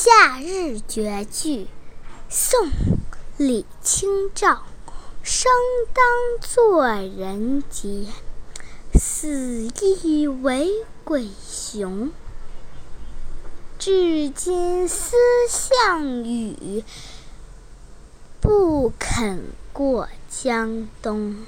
夏日绝句宋李清照生当作人杰。死亦为鬼雄。至今思项羽不肯过江东。